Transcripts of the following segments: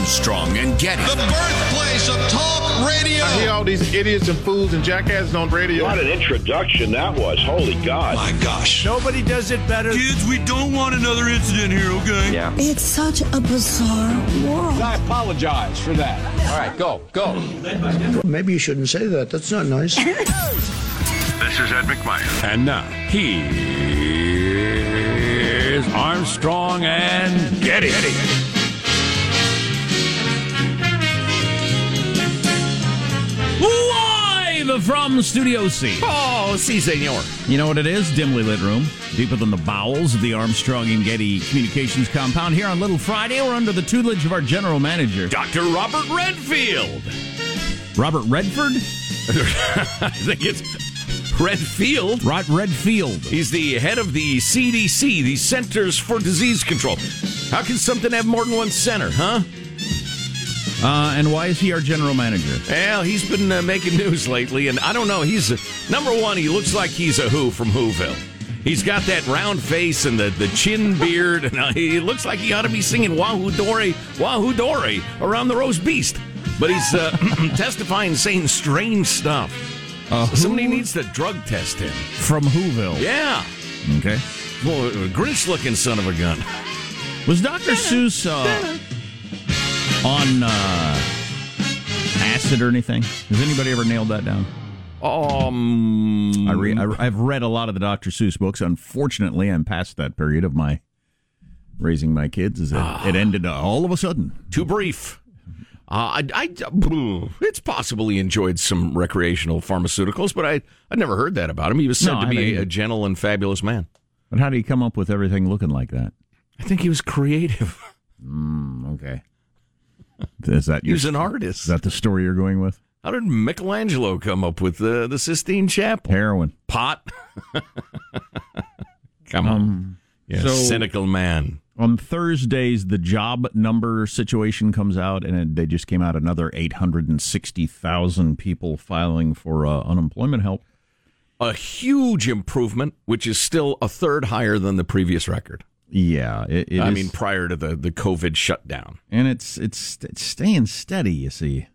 Armstrong and Getty. The birthplace of talk radio. I hear all these idiots and fools and jackasses on radio. What an introduction that was. Holy God. My gosh. Nobody does it better. Kids, we don't want another incident here, okay? Yeah. It's such a bizarre world. I apologize for that. All right, go, go. Maybe you shouldn't say that. That's not nice. This is Ed McMahon. And now, here's Armstrong and Getty. Live from Studio C. Oh, si, senor. You know what it is? Dimly lit room, deeper than the bowels of the Armstrong and Getty Communications compound. Here on Little Friday, we're under the tutelage of our general manager, Dr. Robert Redfield. Robert Redford. I think it's Redfield. Rod Redfield. He's the head of the CDC, the Centers for Disease Control. How can something have more than one center, huh? Uh, and why is he our general manager? Well, he's been uh, making news lately, and I don't know. He's uh, number one. He looks like he's a Who from Whoville. He's got that round face and the, the chin beard, and uh, he looks like he ought to be singing Wahoo Dory, Wahoo Dory around the roast beast. But he's uh, testifying, saying strange stuff. Uh, So somebody needs to drug test him. from Whoville. Yeah. Okay. Well, Grinch looking son of a gun. Was Dr. Seuss uh, on uh, acid or anything? Has anybody ever nailed that down? Um, I re- I, I've read a lot of the Dr. Seuss books. Unfortunately, I'm past that period of my raising my kids. Is it, it ended uh, all of a sudden? too brief. Uh, I, I, it's possible he enjoyed some recreational pharmaceuticals, but I, I never heard that about him. He was said No, to be mean- a gentle and fabulous man. But how did he come up with everything looking like that? I think he was creative. Okay, is that He your, an artist. is that the story you're going with? How did Michelangelo come up with the the Sistine Chapel? Heroin. Pot. come on, yeah, so- cynical man. On Thursdays, the job number situation comes out, and it, they just came out another 860,000 people filing for uh, unemployment help. A huge improvement, which is still a third higher than the previous record. Yeah, it, it I is- mean, prior to the, the COVID shutdown, and it's it's it's staying steady. You see,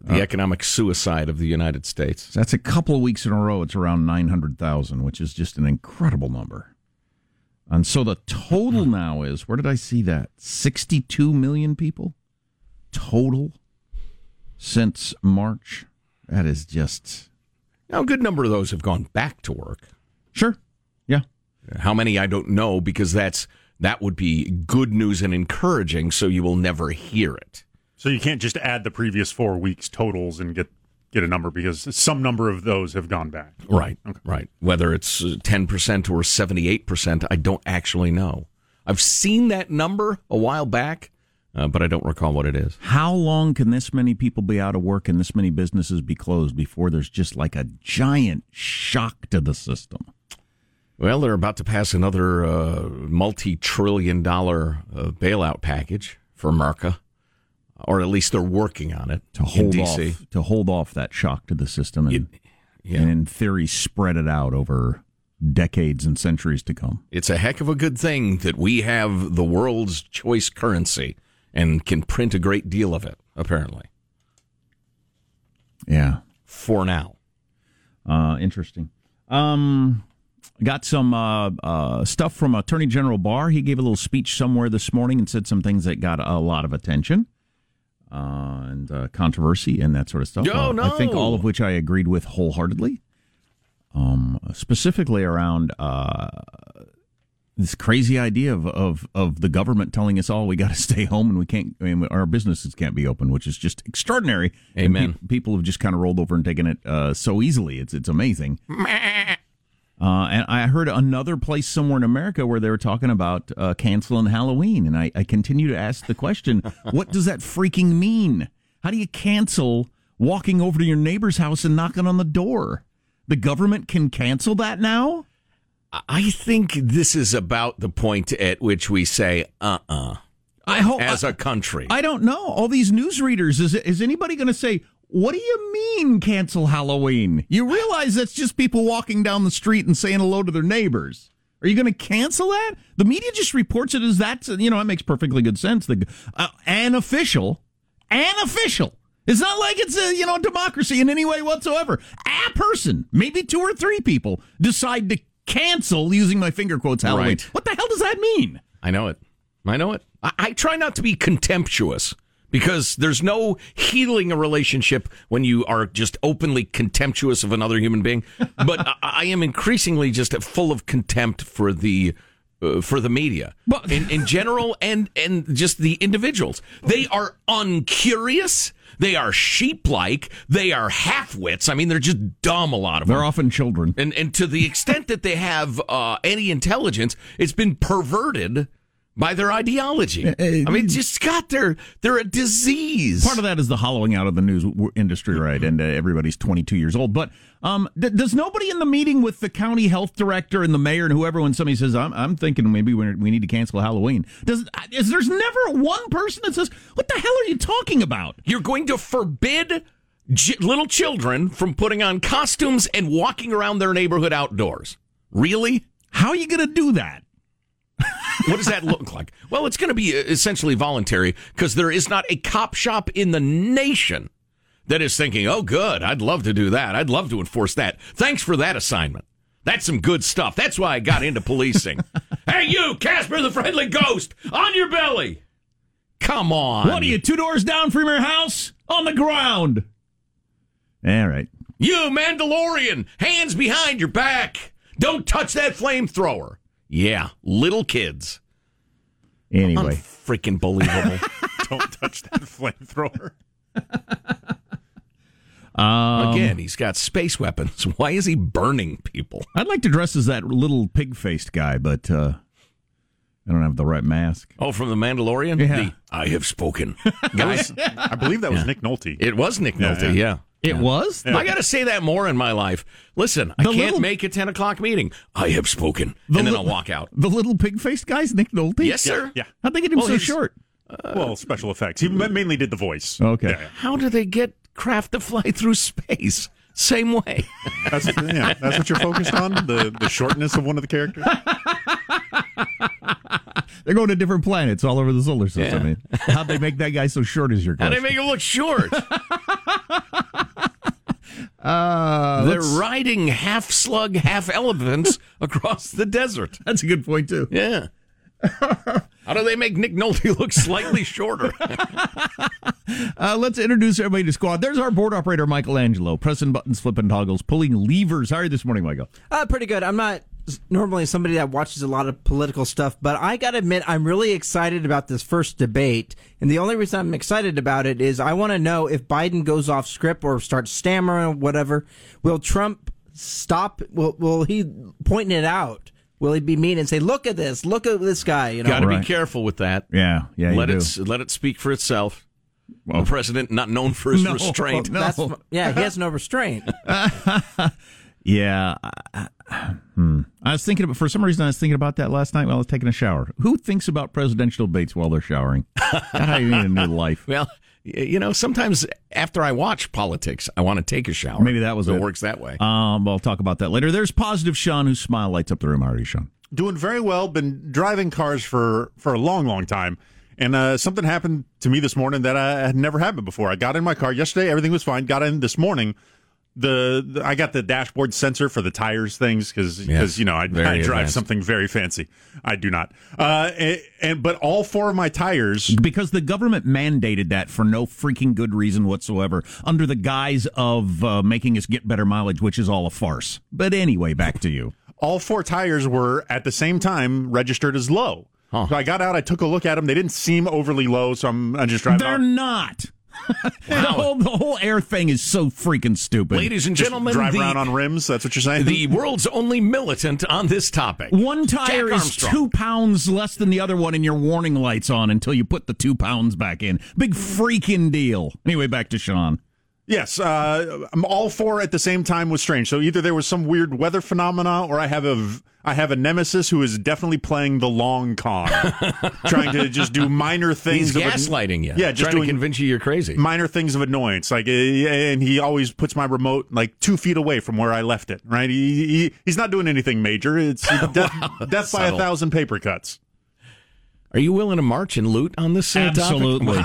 the uh, economic suicide of the United States. that's a couple of weeks in a row. It's around 900,000, which is just an incredible number. And so the total now is where did I see that? 62 million people total since March. That is just Now, a good number of those have gone back to work. sure. Yeah. How many I don't know because that's that would be good news and encouraging. So you will never hear it. So you can't just add the previous four weeks totals and get get a number because some number of those have gone back. Right, right. Whether it's ten percent or seventy-eight percent, I don't actually know. I've seen that number a while back, uh, but I don't recall what it is. How long can this many people be out of work and this many businesses be closed before there's just like a giant shock to the system? Well, they're about to pass another uh, multi-trillion-dollar uh, bailout package for America, or at least they're working on it To hold DC. off to hold off that shock to the system and, yeah. and in theory spread it out over decades and centuries to come. It's a heck of a good thing that we have the world's choice currency and can print a great deal of it. Apparently, Yeah. for now. Uh, interesting. Um, got some uh, uh, stuff from Attorney General Barr. He gave a little speech somewhere this morning and said some things that got a lot of attention uh, and uh, controversy and that sort of stuff. Oh, Uh, I think all of which I agreed with wholeheartedly. Um, specifically around uh, this crazy idea of, of of the government telling us all we got to stay home and we can't I mean, our businesses can't be open, which is just extraordinary. Amen. pe- people have just kind of rolled over and taken it uh, so easily. It's it's amazing. Uh, and I heard another place somewhere in America where they were talking about uh, canceling Halloween, and I, I continue to ask the question: What does that freaking mean? How do you cancel walking over to your neighbor's house and knocking on the door? The government can cancel that now. I think this is about the point at which we say, uh uh I hope as a country. I don't know. All these newsreaders, is is anybody going to say, "What do you mean cancel Halloween?" You realize that's just people walking down the street and saying hello to their neighbors. Are you going to cancel that? The media just reports it as that. You know, it makes perfectly good sense. The uh, an official, an official. It's not like it's a you know democracy in any way whatsoever. A person, maybe two or three people, decide to cancel using my finger quotes Halloween. Right. What the hell does that mean? I know it. I know it. I, I try not to be contemptuous because there's no healing a relationship when you are just openly contemptuous of another human being. But I, I am increasingly just full of contempt for the. Uh, for the media But- in, in general and and just the individuals they are uncurious they are sheep like they are half wits i mean they're just dumb a lot of them They're often children. and and to the extent that they have uh, any intelligence, it's been perverted by their ideology. I mean, just Scott, they're they're a disease. Part of that is the hollowing out of the news industry, right? And uh, everybody's 22 years old. But um, th- does nobody in the meeting with the county health director and the mayor and whoever, when somebody says, "I'm, I'm thinking maybe we we need to cancel Halloween," does is there's never one person that says, "What the hell are you talking about?" You're going to forbid j- little children from putting on costumes and walking around their neighborhood outdoors. Really? How are you going to do that? What does that look like? Well, it's going to be uh, essentially voluntary because there is not a cop shop in the nation that is thinking, oh, good, I'd love to do that. I'd love to enforce that. Thanks for that assignment. That's some good stuff. That's why I got into policing. hey, you, Casper the Friendly Ghost, on your belly. Come on. What are you two doors down from your house on the ground? All right. You, Mandalorian, hands behind your back. Don't touch that flamethrower. Yeah, little kids. Anyway, Freaking believable. Don't touch that flamethrower. um, Again, he's got space weapons. Why is he burning people? I'd like to dress as that little pig-faced guy, but uh, I don't have the right mask. Oh, from the Mandalorian? Yeah. The I have spoken. Guys, I believe that was Nick Nolte. it was Nick Yeah, Nolte, yeah. It was. I got to say that more in my life. Listen, I can't little- make a 10 o'clock meeting. I have spoken. The and then li- I'll walk out. The little pig-faced guy's Nick Nolte. Yes, sir. Yeah. How'd they get him Well, so he's- short? Uh, well, special effects. He mainly did the voice. Okay. Yeah, yeah. How do they get craft to fly through space? Same way. That's, yeah, that's what you're focused on? The, the shortness of one of the characters? They're going to different planets all over the solar system. Yeah. How'd they make that guy so short? Is your How question? do they make him look short? uh, They're let's- riding half slug, half elephants across the desert. That's a good point too. Yeah. How do they make Nick Nolte look slightly shorter? Uh, let's introduce everybody to squad. There's our board operator, Michelangelo, pressing buttons, flipping toggles, pulling levers. How are you this morning, Michael? Uh, pretty good. I'm not s- normally somebody that watches a lot of political stuff, but I got to admit, I'm really excited about this first debate. And the only reason I'm excited about it is I want to know if Biden goes off script or starts stammering or whatever, will Trump stop? Will, will he point it out? Will he be mean and say, look at this, look at this guy? You know, Got to Right. be careful with that. Yeah, yeah, let do. it s- let it speak for itself. Well- the president not known for his No. restraint. No. That's, yeah, he has no restraint. Yeah. I, I- hmm. I was thinking about, for some reason, I was thinking about that last night while I was taking a shower. Who thinks about presidential debates while they're showering? God, how you need a new life. Well, you know, sometimes after I watch politics, I want to take a shower. Maybe that was So it. it works that way. Um, I'll talk about that later. There's positive Sean, whose smile lights up the room. How are you, Sean? Doing very well. Been driving cars for, for a long, long time. And uh, something happened to me this morning that I had never happened before. I got in my car yesterday, everything was fine. Got in this morning. The, the I got the dashboard sensor for the tires things because Yes, you know I, I drive advanced. something very fancy. I do not. Uh, and, and but all four of my tires Because the government mandated that for no freaking good reason whatsoever, under the guise of uh, making us get better mileage, which is all a farce. But anyway, back to you. all four tires were at the same time registered as low. So I got out, I took a look at them. They didn't seem overly low, so I'm, I'm just driving. They're off. not. the, whole, the whole air thing is so freaking stupid. Ladies and Just gentlemen, drive the, around on rims. That's what you're saying. the world's only militant on this topic. One tire is two pounds less than the other one, and your warning lights on until you put the two pounds back in. Big freaking deal. Anyway, back to Sean. Yes, uh, I'm all for at the same time was strange. So either there was some weird weather phenomena, or I have a I have a nemesis who is definitely playing the long con, trying to just do minor things. He's of an- gaslighting you. Yeah, just trying to convince you you're crazy. minor things of annoyance. Like, uh, and he always puts my remote like two feet away from where I left it. Right? He, he he's not doing anything major. It's death, death by a thousand paper cuts. Are you willing to march and loot on this uh, topic? Absolutely.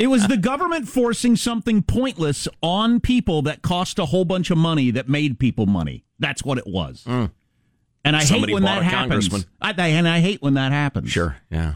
it was the government forcing something pointless on people that cost a whole bunch of money that made people money. That's what it was. And I Mm. Somebody hate when that happens. I, I- and I hate when that happens. Sure. Yeah.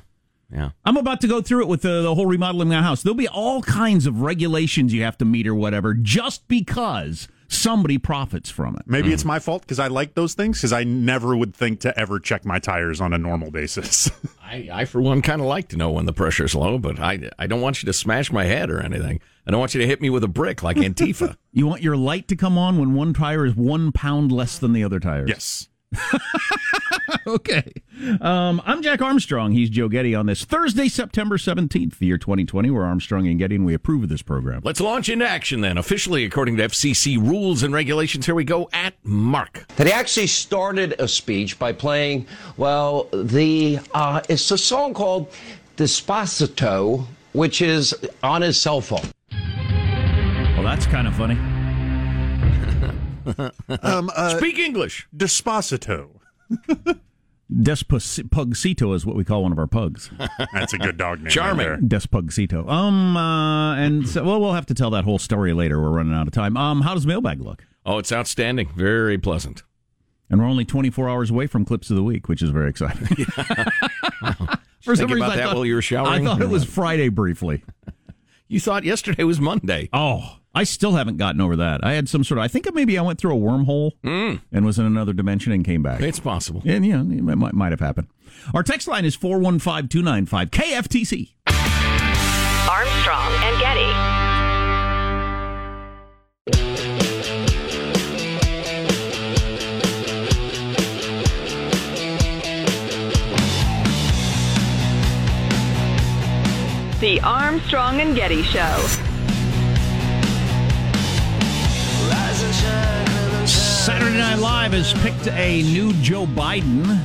Yeah. I'm about to go through it with the, the whole remodeling of my house. There'll be all kinds of regulations you have to meet or whatever just because somebody profits from it. Maybe it's mm-hmm. my fault because I like those things because I never would think to ever check my tires on a normal basis. I, I for one, kind of like to know when the pressure's low, but I, I don't want you to smash my head or anything. I don't want you to hit me with a brick like Antifa. You want your light to come on when one tire is one pound less than the other tires. yes. okay. Um, I'm Jack Armstrong. He's Joe Getty on this Thursday, September 17th, the year 2020. We're Armstrong and Getty, and we approve of this program. Let's launch into action then. Officially, according to FCC rules and regulations, here we go at Mark. that he actually started a speech by playing, well, the uh, it's a song called Despacito, which is on his cell phone. Well, that's kind of funny. Um, uh, Speak English. Despacito. Despugcito is what we call one of our pugs. That's a good dog name. Charming. right. Despugcito. Um, uh, and so, well, we'll have to tell that whole story later. We're running out of time. Um, how does mailbag look? Oh, it's outstanding. Very pleasant. And we're only 24 hours away from clips of the week, which is very exciting. For Think about that while you were showering? I thought it was Friday briefly. You thought yesterday was Monday. Oh, I still haven't gotten over that. I had some sort of. I think maybe I went through a wormhole hmm. and was in another dimension and came back. It's possible. and yeah, it might, might have happened. Our text line is 415 295 KFTC. Armstrong and Getty. The Armstrong and Getty Show. Saturday Night Live has picked a new Joe Biden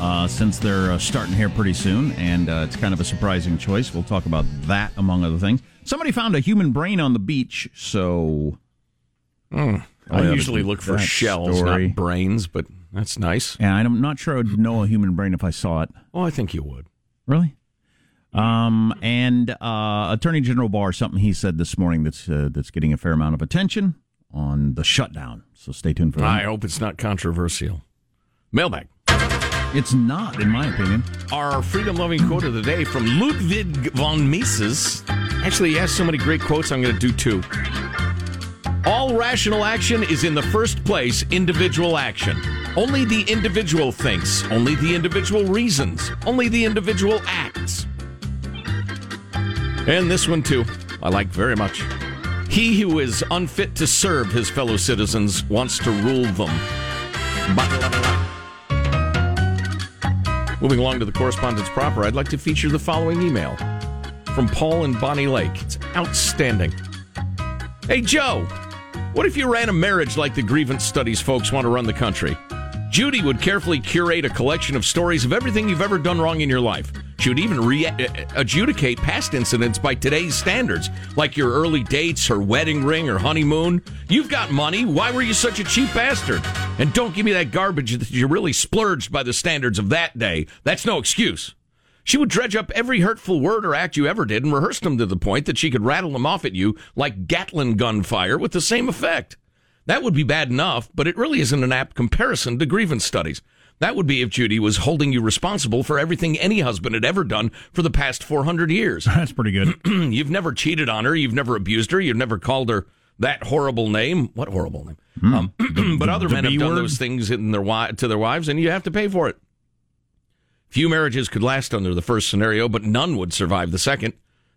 uh, since they're uh, starting here pretty soon, and uh, it's kind of a surprising choice. We'll talk about that, among other things. Somebody found a human brain on the beach, so. I Oh, usually look for shells, story- not brains, but that's nice. And I'm not sure I'd know a human brain if I saw it. Oh, I think you would. Really? Um, and uh, Attorney General Barr, something he said this morning that's uh, that's getting a fair amount of attention on the shutdown. So stay tuned for that. I hope it's not controversial. Mailbag. It's not, in my opinion. Our freedom loving quote of the day from Ludwig von Mises. Actually, he has so many great quotes, I'm going to do two. All rational action is in the first place individual action. Only the individual thinks, only the individual reasons, only the individual acts. And this one, too, I like very much. He who is unfit to serve his fellow citizens wants to rule them. Moving along to the correspondence proper, I'd like to feature the following email from Paul and Bonnie Lake. It's outstanding. Hey, Joe, what if you ran a marriage like the grievance studies folks want to run the country? Judy would carefully curate a collection of stories of everything you've ever done wrong in your life. She would even re- uh, adjudicate past incidents by today's standards, like your early dates, her wedding ring, or honeymoon. You've got money. Why were you such a cheap bastard? And don't give me that garbage that you really splurged by the standards of that day. That's no excuse. She would dredge up every hurtful word or act you ever did and rehearse them to the point that she could rattle them off at you like Gatling gunfire with the same effect. That would be bad enough, but it really isn't an apt comparison to grievance studies. That would be if Judy was holding you responsible for everything any husband had ever done for the past 400 years. That's pretty good. you've never cheated on her. You've never abused her. You've never called her that horrible name. What horrible name? Um, but other the men have done word? those things in their wi- to their wives, and you have to pay for it. Few marriages could last under the first scenario, but none would survive the second.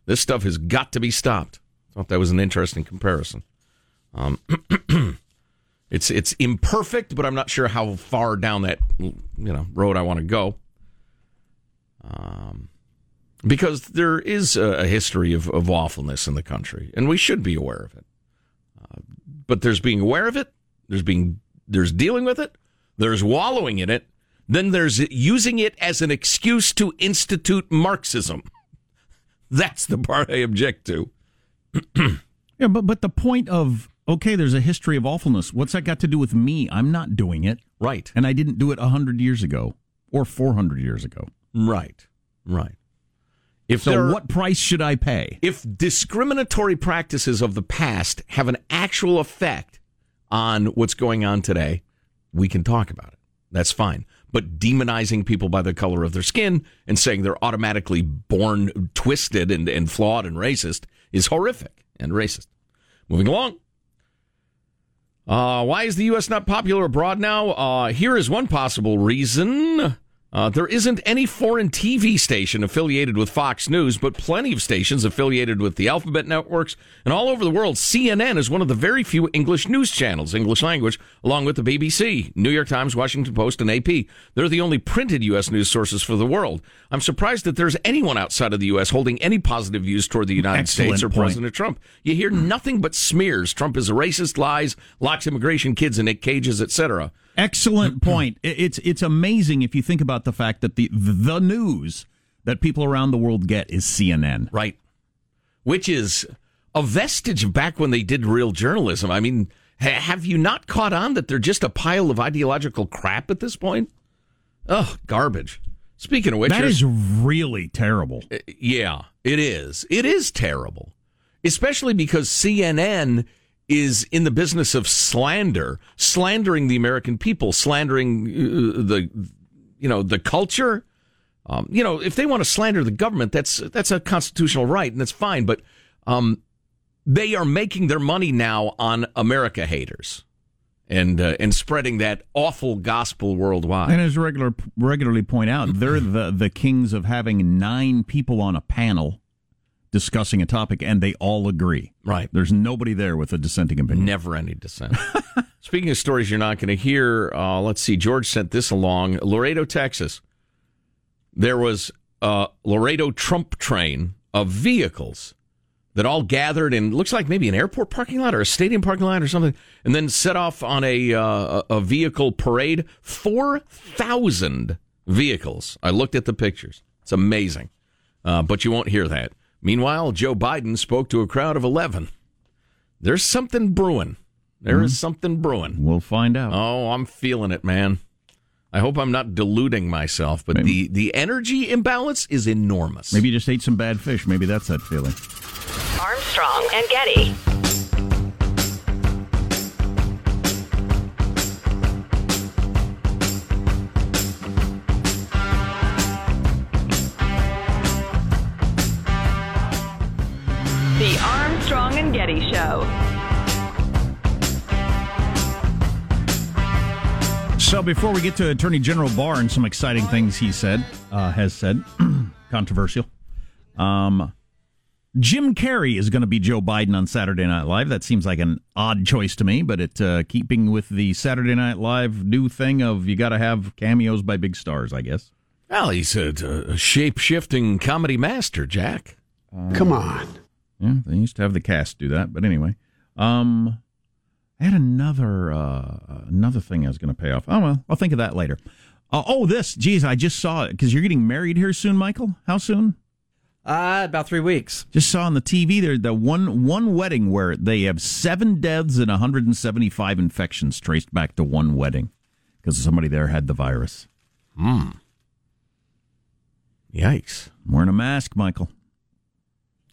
This stuff has got to be stopped. Thought that was an interesting comparison. Um, it's it's imperfect, but I'm not sure how far down that you know road I want to go. Um, because there is a, history of, of awfulness in the country, and we should be aware of it. Uh, but there's being aware of it, there's being there's dealing with it, there's wallowing in it, then there's using it as an excuse to institute Marxism. That's the part I object to. yeah, but but the point of okay, there's a history of awfulness. What's that got to do with me? I'm not doing it. Right. And I didn't do it 100 years ago or 400 years ago. Right. Right. If so, what price should I pay? If discriminatory practices of the past have an actual effect on what's going on today, we can talk about it. That's fine. But demonizing people by the color of their skin and saying they're automatically born twisted and, and flawed and racist is horrific and racist. Moving along. Uh, why is the U.S. not popular abroad now? Uh, here is one possible reason. Uh, there isn't any foreign TV station affiliated with Fox News, but plenty of stations affiliated with the alphabet networks. And all over the world, CNN is one of the very few English news channels, English language, along with the BBC, New York Times, Washington Post, and AP. They're the only printed U.S. news sources for the world. I'm surprised that there's anyone outside of the U.S. holding any positive views toward the United Excellent States or point. President Trump. You hear nothing but smears. Trump is a racist, lies, locks immigration kids in cages, etc. Excellent point. It's it's amazing if you think about the fact that the the news that people around the world get is CNN. Right. Which is a vestige of back when they did real journalism. I mean, ha- have you not caught on that they're just a pile of ideological crap at this point? Ugh, garbage. Speaking of which, that is really terrible. Uh, Yeah, it is. It is terrible, especially because CNN is in the business of slander, slandering the American people, slandering uh, the you know the culture. Um, you know, if they want to slander the government, that's that's a constitutional right, and that's fine. But um, they are making their money now on America haters and uh, and spreading that awful gospel worldwide. And as regular regularly point out, they're the the kings of having nine people on a panel discussing a topic and they all agree. Right. There's nobody there with a dissenting opinion. Never any dissent. Speaking of stories you're not going to hear, uh, let's see. George sent this along. Laredo, Texas. There was a Laredo Trump train of vehicles that all gathered in looks like maybe an airport parking lot or a stadium parking lot or something, and then set off on a uh, a vehicle parade. Four thousand vehicles. I looked at the pictures. It's amazing, uh, but you won't hear that. Meanwhile, Joe Biden spoke to a crowd of 11. There's something brewing. There is Mhm. something brewing. We'll find out. Oh, I'm feeling it, man. I hope I'm not deluding myself, but the, the energy imbalance is enormous. Maybe you just ate some bad fish. Maybe that's that feeling. Armstrong and Getty. Armstrong and Getty Show. So before we get to Attorney General Barr and some exciting things he said, uh, has said, controversial. Um, Jim Carrey is going to be Joe Biden on Saturday Night Live. That seems like an odd choice to me, but it uh, keeping with the Saturday Night Live new thing of you got to have cameos by big stars, I guess. Well, he's a, a shape shifting comedy master, Jack. Come on. Yeah, they used to have the cast do that, but anyway. Um, I had another uh, another thing I was going to pay off. Oh well, I'll think of that later. Uh, oh, this, geez, I just saw it because you're getting married here soon, Michael. How soon? Uh, about three weeks. Just saw on the TV there the one one wedding where they have seven deaths and 175 infections traced back to one wedding because somebody there had the virus. Hmm. Yikes! I'm wearing a mask, Michael.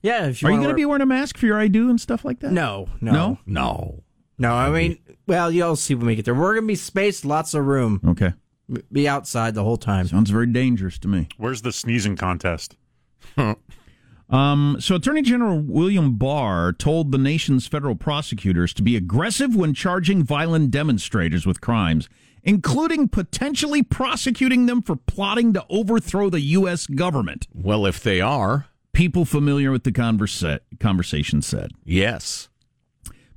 Yeah, if you Are you wanna going to be wearing a mask for your I do and stuff like that? No, no, No? No. no. I mean, well, you'll see when we get there. We're gonna be spaced, lots of room. Okay. Be outside the whole time. Sounds very dangerous to me. Where's the sneezing contest? Um, so, Attorney General William Barr told the nation's federal prosecutors to be aggressive when charging violent demonstrators with crimes, including potentially prosecuting them for plotting to overthrow the U.S. government. Well, if they are, people familiar with the conversa- conversation said. Yes.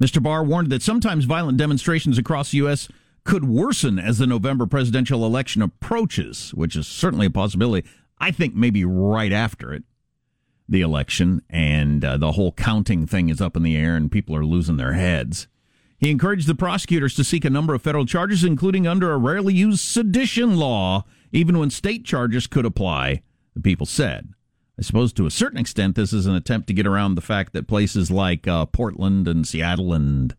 Mr. Barr warned that sometimes violent demonstrations across the U.S. could worsen as the November presidential election approaches, which is certainly a possibility. I think maybe right after it. the election, and uh, the whole counting thing is up in the air, and people are losing their heads. He encouraged the prosecutors to seek a number of federal charges, including under a rarely used sedition law, even when state charges could apply, the people said. I suppose to a certain extent, this is an attempt to get around the fact that places like uh, Portland and Seattle and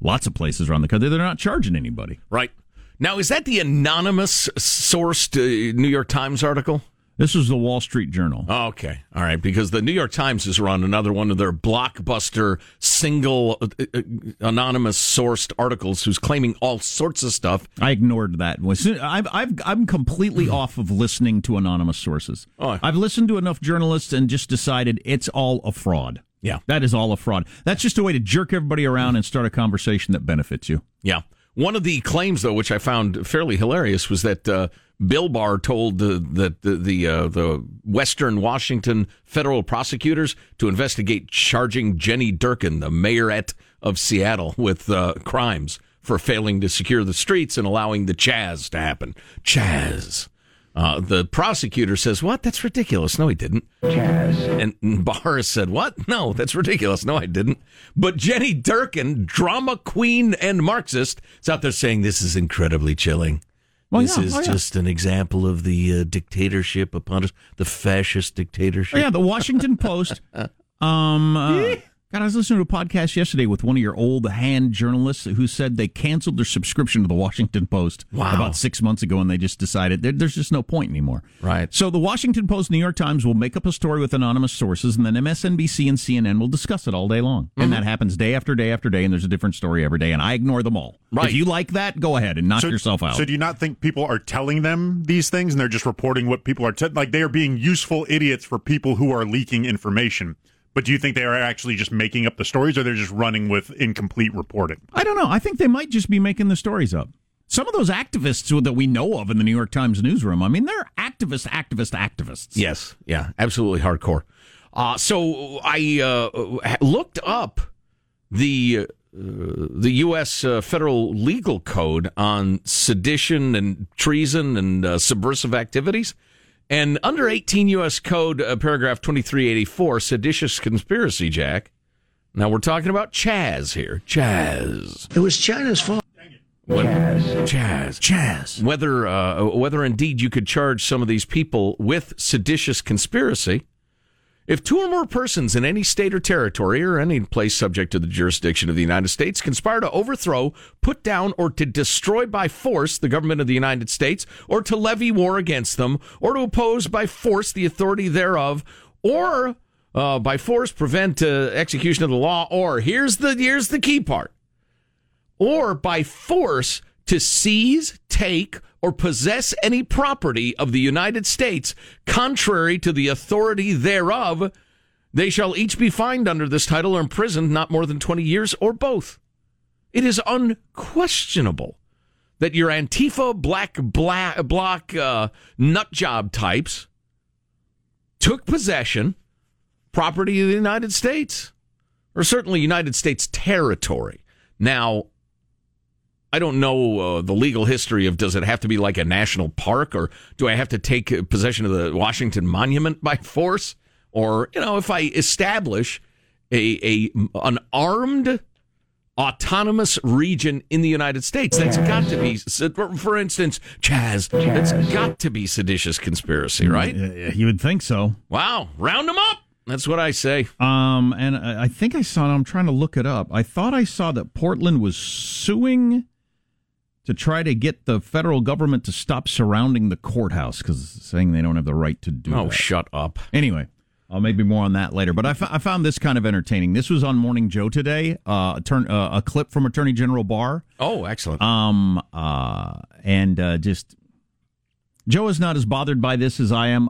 lots of places around the country, they're not charging anybody. Right. Now, is that the anonymous sourced uh, New York Times article? This was the Wall Street Journal. Oh, okay. All right. Because the New York Times is run another one of their blockbuster single uh, uh, anonymous sourced articles who's claiming all sorts of stuff. I ignored that. I've, I've, I'm completely off of listening to anonymous sources. Oh. I've listened to enough journalists and just decided it's all a fraud. Yeah. That is all a fraud. That's just a way to jerk everybody around and start a conversation that benefits you. Yeah. One of the claims, though, which I found fairly hilarious, was that uh, Bill Barr told the the the the, uh, the, Western Washington federal prosecutors to investigate charging Jenny Durkan, the mayorette of Seattle, with uh, crimes for failing to secure the streets and allowing the Chaz to happen. Chaz. Uh, the prosecutor says, "What? That's ridiculous." No, he didn't. Chaz. And Barr said, "What? No, that's ridiculous. No, I didn't." But Jenny Durkan, drama queen and Marxist, is out there saying this is incredibly chilling. Well, this yeah. is Oh, yeah. just an example of the uh, dictatorship upon us, the fascist dictatorship. Oh, yeah, the Washington Post. Um, uh, God, I was listening to a podcast yesterday with one of your old hand journalists who said they canceled their subscription to the Washington Post Wow. about six months ago, and they just decided there's just no point anymore. Right. So the Washington Post, New York Times will make up a story with anonymous sources, and then MSNBC and CNN will discuss it all day long, Mm-hmm. and that happens day after day after day, and there's a different story every day, and I ignore them all. Right. If you like that, go ahead and knock so, yourself out. So do you not think people are telling them these things and they're just reporting what people are te- like they are being useful idiots for people who are leaking information? But do you think they are actually just making up the stories or they're just running with incomplete reporting? I don't know. I think they might just be making the stories up. Some of those activists that we know of in the New York Times newsroom, I mean, they're activist, activist, activists. Yes, yeah, absolutely hardcore. Uh, so I uh, looked up the uh, the U.S. Uh, federal legal code on sedition and treason and uh, subversive activities. And under 18 U.S. Code, uh, paragraph 2384, seditious conspiracy, Jack. Now we're talking about Chaz here. Chaz. It was China's fault. Chaz. Chaz. Chaz. Whether, uh, whether indeed you could charge some of these people with seditious conspiracy. If two or more persons in any state or territory or any place subject to the jurisdiction of the United States conspire to overthrow, put down, or to destroy by force the government of the United States, or to levy war against them, or to oppose by force the authority thereof, or uh, by force prevent uh, execution of the law, or here's the here's the key part, or by force to seize, take, or possess any property of the United States contrary to the authority thereof, they shall each be fined under this title or imprisoned not more than 20 years or both. It is unquestionable that your Antifa black, black bloc uh, nut job types took possession property of the United States or certainly United States territory. Now, I don't know uh, the legal history of does it have to be like a national park or do I have to take uh, possession of the Washington Monument by force or you know if I establish a a an armed autonomous region in the United States that's got to be for instance Chaz that's got to be seditious conspiracy right You would think so. wow round them up that's what I say Um, and I I think I saw. I'm trying to look it up. I thought I saw that Portland was suing to try to get the federal government to stop surrounding the courthouse because saying they don't have the right to do. oh that. shut up Anyway, uh, maybe more on that later. But I I found this kind of entertaining. This was on Morning Joe today. Uh, a, turn, uh, a clip from Attorney General Barr. oh excellent Um, uh, and uh, just Joe is not as bothered by this as I am.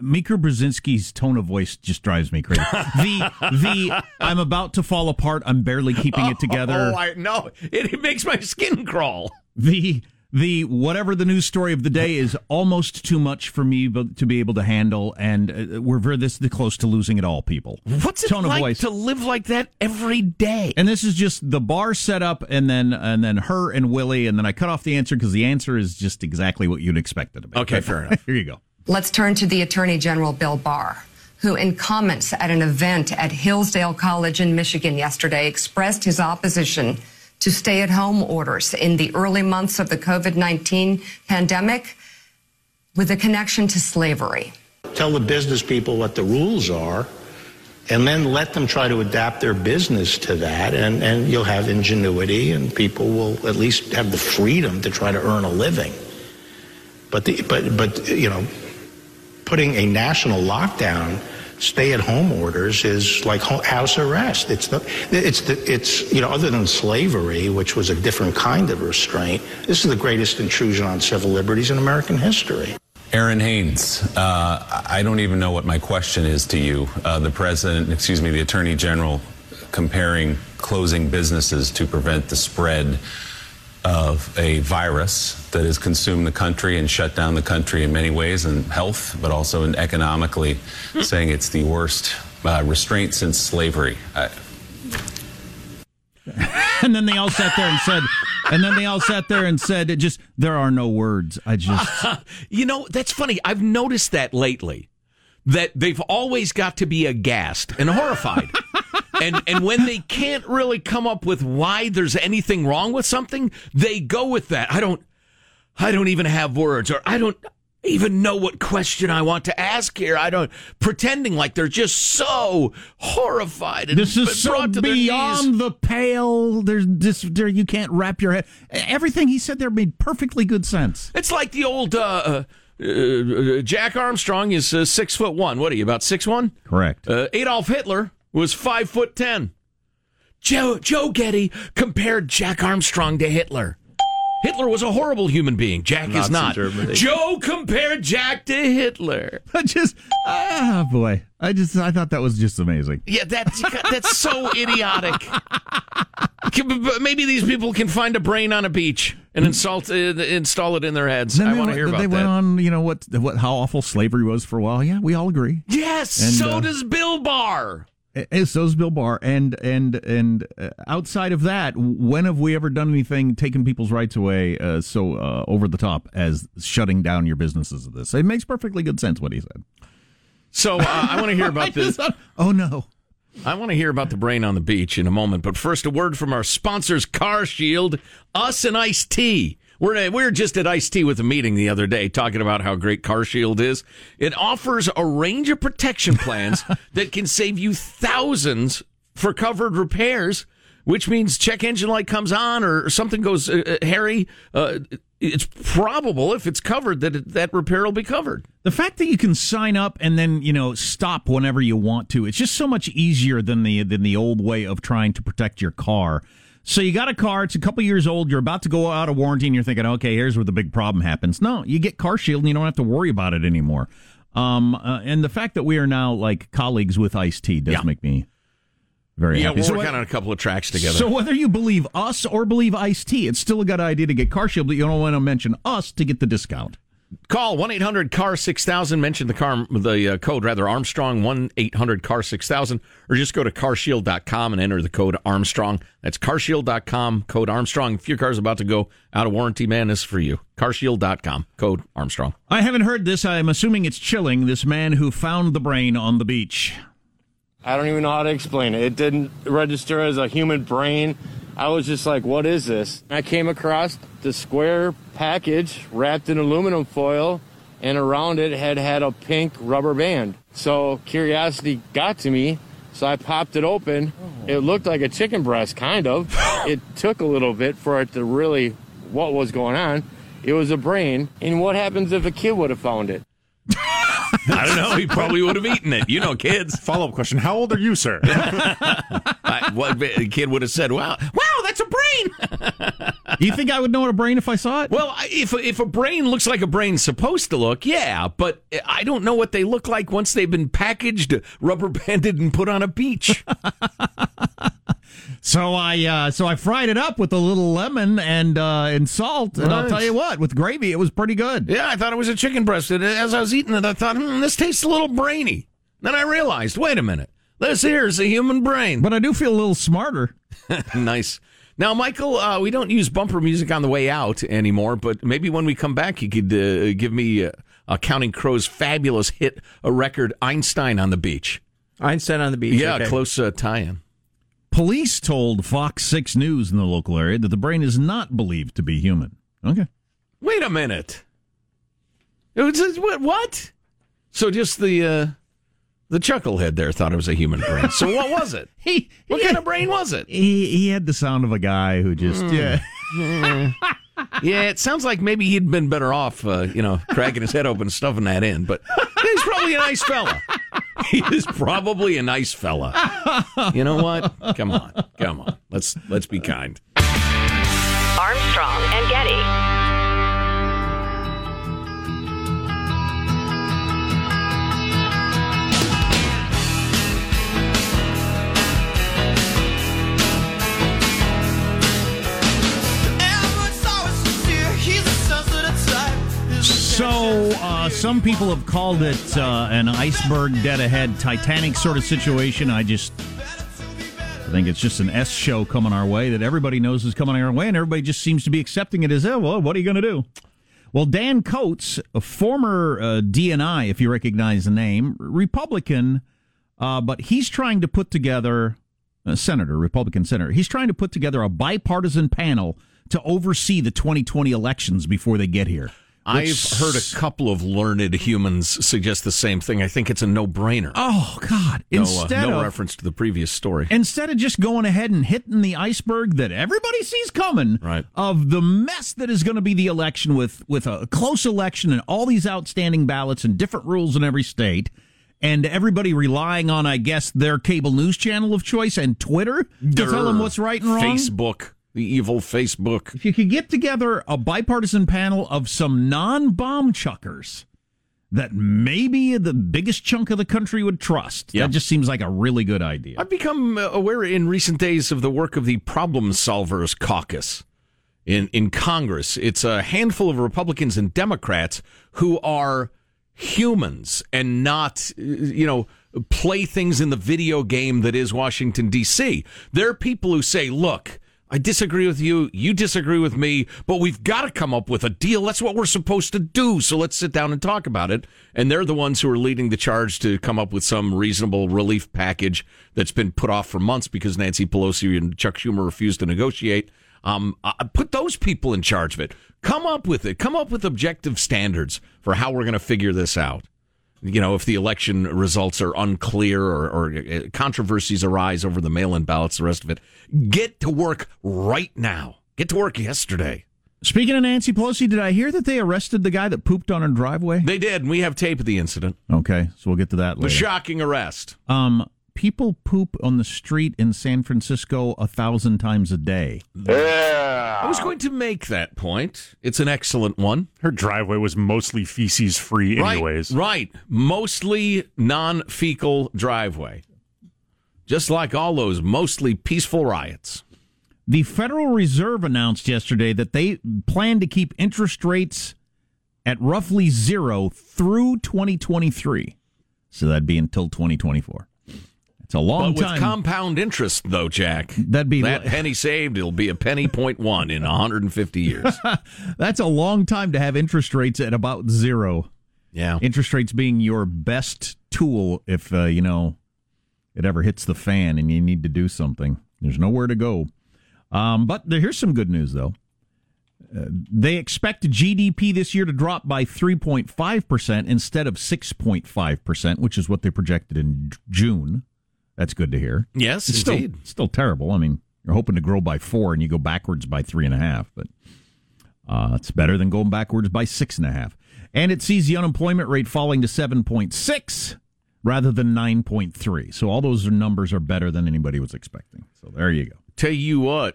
Mika Brzezinski's tone of voice just drives me crazy. the the I'm about to fall apart. I'm barely keeping it together. oh I know it, it makes my skin crawl the the whatever the news story of the day is almost too much for me to be able to handle, and uh, we're very this close to losing it all. People, What's it tone like of voice to live like that every day? And this is just the bar set up, and then and then her and Willie, and then I cut off the answer because the answer is just exactly what you'd expect it to be. Okay, fair enough. Here you go. Let's turn to the Attorney General Bill Barr. who, in comments at an event at Hillsdale College in Michigan yesterday, expressed his opposition to stay at home orders in the early months of the COVID 19 pandemic with a connection to slavery. Tell the business people what the rules are and then let them try to adapt their business to that and, and you'll have ingenuity and people will at least have the freedom to try to earn a living but the, but but you know putting a national lockdown stay at home orders is like house arrest it's the it's the it's you know other than slavery which was a different kind of restraint this is the greatest intrusion on civil liberties in american history Errin Haines, uh, I don't even know what my question is to you. Uh, the president, excuse me, the attorney general, comparing closing businesses to prevent the spread of a virus that has consumed the country and shut down the country in many ways, in health, but also in economically, saying it's the worst uh, restraint since slavery. and then they all sat there and said, and then they all sat there and said, it just, there are no words. I just. you know, that's funny. I've noticed that lately, that they've always got to be aghast and horrified. And, and when they can't really come up with why there's anything wrong with something, they go with that. I don't, I don't even have words or I don't, even know what question I want to ask here. I don't pretending like they're just so horrified. this is so beyond the pale. There's this. There, you can't wrap your head. Everything he said there made perfectly good sense. It's like the old uh, uh, uh, Jack Armstrong is uh, six foot one. What are you about six one? Correct. Uh, Adolf Hitler was five foot ten. Joe Joe Getty compared Jack Armstrong to Hitler. Hitler was a horrible human being. Jack Nazi is not. Germany. Joe compared Jack to Hitler. I just, ah, boy. I just, I thought that was just amazing. Yeah, that's that's so idiotic. Maybe these people can find a brain on a beach and insult, uh, install it in their heads. Then I want to hear about They that. They went on, you know what, what, how awful slavery was for a while. Yeah, we all agree. yes, And, so uh, does Bill Barr. And so's Bill Barr. And and and uh, outside of that, when have we ever done anything taking people's rights away uh, so uh, over the top as shutting down your businesses? Of this, it makes perfectly good sense what he said. So uh, I want to hear about this. thought, oh no. I want to hear about the brain on the beach in a moment, but first, a word from our sponsors, Car Shield, us and Ice T. We're, we were just at Ice T with a meeting the other day talking about how great Car Shield is. It offers a range of protection plans that can save you thousands for covered repairs, which means check engine light comes on or something goes uh, uh, hairy. Uh, it's probable if it's covered that it, that repair will be covered. The fact that you can sign up and then you know stop whenever you want to, it's just so much easier than the than the old way of trying to protect your car. So you got a car, it's a couple years old, you're about to go out of warranty, and you're thinking, okay, here's where the big problem happens. No, you get Car Shield, and you don't have to worry about it anymore. Um, uh, and the fact that we are now like colleagues with Ice T does Yeah. make me very yeah, happy. we're So working on a couple of tracks together. So whether you believe us or believe Ice T, it's still a good idea to get Car Shield, but you don't want to mention us to get the discount. Call 1 800 CAR 6000. Mention the car, the uh, code, rather, Armstrong 1 800 CAR 6000, or just go to carshield.com and enter the code Armstrong. That's carshield.com, code Armstrong. If your car's about to go out of warranty, man, this is for you. Carshield.com, code Armstrong. I haven't heard this. I'm assuming it's chilling. This man who found the brain on the beach. I don't even know how to explain it. It didn't register as a human brain. I was just like, what is this? I came across the square package wrapped in aluminum foil, and around it had had a pink rubber band. So curiosity got to me, so I popped it open. Oh. It looked like a chicken breast, kind of. it took a little bit for it to really what was going on. It was a brain. And what happens if a kid would have found it? I don't know. He probably would have eaten it. You know, kids. Follow up question How old are you, sir? I, what the kid would have said, wow, wow, that's a brain. you think I would know what a brain if I saw it? Well, if, if a brain looks like a brain's supposed to look, yeah, but I don't know what they look like once they've been packaged, rubber banded, and put on a beach. So I uh, so I fried it up with a little lemon and uh, and salt, and I'll tell you what, with gravy, it was pretty good. Yeah, I thought it was a chicken breast. And as I was eating it, I thought, hmm, this tastes a little brainy. Then I realized, wait a minute, this here is a human brain. But I do feel a little smarter. nice. Now, Michael, uh, we don't use bumper music on the way out anymore, but maybe when we come back, you could uh, give me uh, uh, Counting Crows' fabulous hit, a record Einstein on the Beach. Einstein on the Beach. Yeah, okay. close uh, tie-in. Police told Fox 6 News in the local area that the brain is not believed to be human. Okay. Wait a minute. It was just- what? what? So just the uh, the chucklehead there thought it was a human brain. So what was it? he, what kind of brain was it? He, he had the sound of a guy who just, Hmm. yeah. yeah. Yeah, it sounds like maybe he'd been better off, uh, you know, cracking his head open, and stuffing that in. But he's probably a nice fella. He is probably a nice fella. You know what? Come on, come on. Let's let's be kind. Armstrong and Getty. So, uh, some people have called it uh, an iceberg dead ahead Titanic sort of situation. I just I think it's just an S show coming our way that everybody knows is coming our way, and everybody just seems to be accepting it as, oh, well, what are you going to do? Well, Dan Coats, a former uh, DNI, if you recognize the name, Republican, uh, but he's trying to put together, a senator, Republican senator, he's trying to put together a bipartisan panel to oversee the 2020 elections before they get here. I've heard a couple of learned humans suggest the same thing. I think it's a no-brainer. Oh God! No, uh, Instead no of reference to the previous story. instead of just going ahead and hitting the iceberg that everybody sees coming Right. of the mess that is going to be the election with with a close election and all these outstanding ballots and different rules in every state and everybody relying on I guess their cable news channel of choice and Twitter to tell them what's right and wrong. Facebook, the evil Facebook. If you could get together a bipartisan panel of some non-bomb chuckers that maybe the biggest chunk of the country would trust, that just seems like a really good idea. I've become uh, aware in recent days of the work of the Problem Solvers Caucus in, in Congress. It's a handful of Republicans and Democrats who are humans and not, uh, you know, playthings in the video game that is Washington, D.C. They're people who say, look, I disagree with you. You disagree with me, but we've got to come up with a deal. That's what we're supposed to do. So let's sit down and talk about it. And they're the ones who are leading the charge to come up with some reasonable relief package that's been put off for months because Nancy Pelosi and Chuck Schumer refused to negotiate. Um, uh, put those people in charge of it. Come up with it. Come up with objective standards for how we're going to figure this out you know, if the election results are unclear or, or uh, controversies arise over the mail in ballots, the rest of it, get to work right now. Get to work yesterday. Speaking of Nancy Pelosi, did I hear that they arrested the guy that pooped on her driveway? They did, and we have tape of the incident. Okay, so we'll get to that later. The shocking arrest. Um, people poop on the street in San Francisco a thousand times a day. Yeah. I was going to make that point. It's an excellent one. Her driveway was mostly feces free, anyways. Right, right. Mostly non fecal driveway. Just like all those mostly peaceful riots. The Federal Reserve announced yesterday that they plan to keep interest rates at roughly zero through 2023. So that'd be until 2024. It's a long but with compound interest, though, Jack, That'd be that penny saved. It'll be a penny point one in 150 years. That's a long time to have interest rates at about zero. Yeah. Interest rates being your best tool if, uh, you know, it ever hits the fan and you need to do something. There's nowhere to go. Um, but there, here's some good news, though. Uh, they expect GDP this year to drop by 3.5% instead of 6.5%, which is what they projected in June. That's good to hear. Yes, it's indeed. Still, still terrible. I mean, you're hoping to grow by four and you go backwards by three and a half, but uh, it's better than going backwards by six and a half. And it sees the unemployment rate falling to 7.6 rather than 9.3. So all those numbers are better than anybody was expecting. So there you go. Tell you what,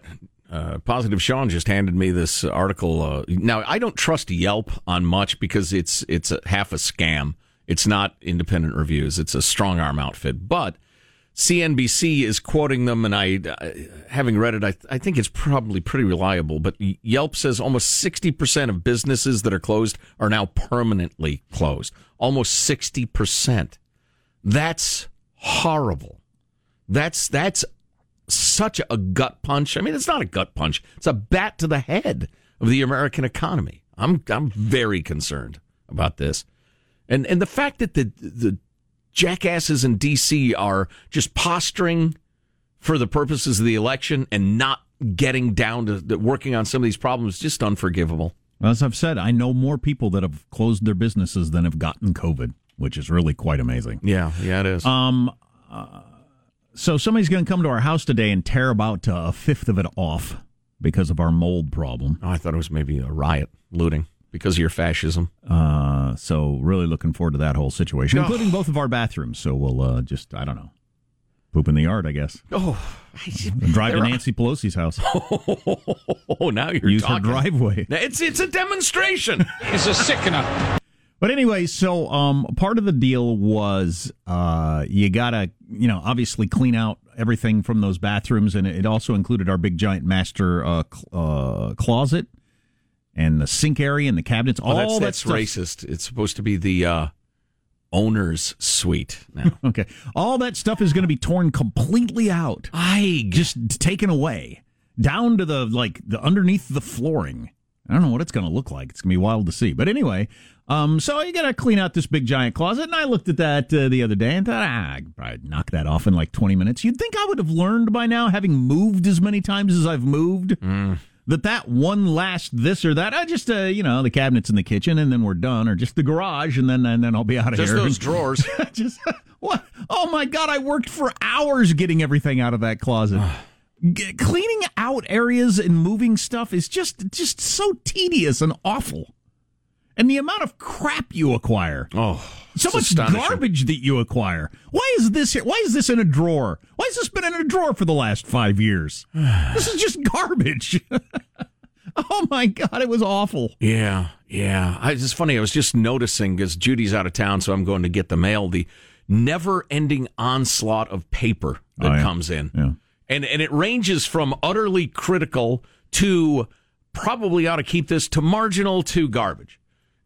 uh, Positive Sean just handed me this article. Uh, now I don't trust Yelp on much because it's it's a, half a scam. It's not independent reviews. It's a strong arm outfit. But CNBC is quoting them, and I, uh, having read it, I, I think it's probably pretty reliable. But Yelp says almost sixty percent of businesses that are closed are now permanently closed. Almost sixty percent. That's horrible. That's that's such a gut punch. I mean, it's not a gut punch. It's a bat to the head of the American economy. I'm I'm very concerned about this. And and the fact that the the jackasses in D.C. are just posturing for the purposes of the election and not getting down to, working on some of these problems just unforgivable. As I've said, I know more people that have closed their businesses than have gotten COVID, which is really quite amazing. Yeah, yeah, it is. Um, uh, so somebody's going to come to our house today and tear about uh, a fifth of it off because of our mold problem. Oh, I thought it was maybe a riot, looting because of your fascism. Uh, so really looking forward to that whole situation, including both of our bathrooms. So we'll uh, just, I don't know, poop in the yard, I guess. Oh, And drive to Nancy Pelosi's house. Oh, now you're Use her talking. driveway. It's it's a demonstration. It's a sickener. But anyway, so um, part of the deal was uh, you gotta, you know, obviously clean out everything from those bathrooms, and it also included our big giant master uh, cl- uh, closet and the sink area and the cabinets. Oh, all that's, that that's stuff. racist. It's supposed to be the uh, owner's suite now. Okay, all that stuff is going to be torn completely out. I just taken away down to the like the underneath the flooring. I don't know what it's going to look like. It's going to be wild to see. But anyway, um, so you got to clean out this big giant closet, and I looked at that uh, the other day and thought, ah, I could probably knock that off in like twenty minutes. You'd think I would have learned by now, having moved as many times as I've moved. Mm. That that one last this or that, I just uh, you know the cabinets in the kitchen and then we're done, or just the garage and then and then I'll be out of Just here. Just those drawers. just what? Oh my god! I worked for hours getting everything out of that closet. G- cleaning out areas and moving stuff is just just so tedious and awful. And the amount of crap you acquire. Oh, so much garbage that you acquire. Why is this here? Why is this in a drawer? Why has this been in a drawer for the last five years? this is just garbage. oh my god, it was awful. Yeah, yeah. I, it's funny. I was just noticing because Judy's out of town, so I'm going to get the mail. The never-ending onslaught of paper that Oh, yeah. comes in, Yeah. and and it ranges from utterly critical to probably ought to keep this to marginal to garbage.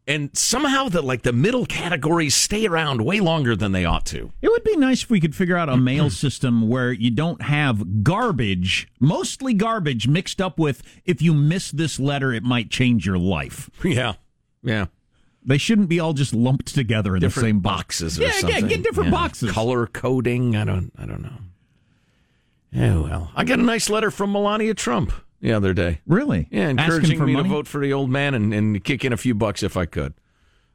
And somehow the like the middle categories stay around way longer than they ought to. It would be nice if we could figure out a mail system where you don't have garbage, mostly garbage, mixed up with if you miss this letter, it might change your life. Yeah, yeah. They shouldn't be all just lumped together in different the same box. boxes or Yeah, something. yeah, get different Yeah. boxes. Color coding. I don't. I don't know. Yeah, well, I got a nice letter from Melania Trump the other day. Really? Yeah, encouraging for me money? to vote for the old man and, and kick in a few bucks if I could.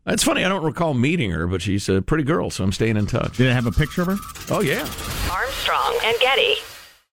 That's funny. I don't recall meeting her, but she's a pretty girl, so I'm staying in touch. Did it have a picture of her? Oh yeah. Armstrong and Getty.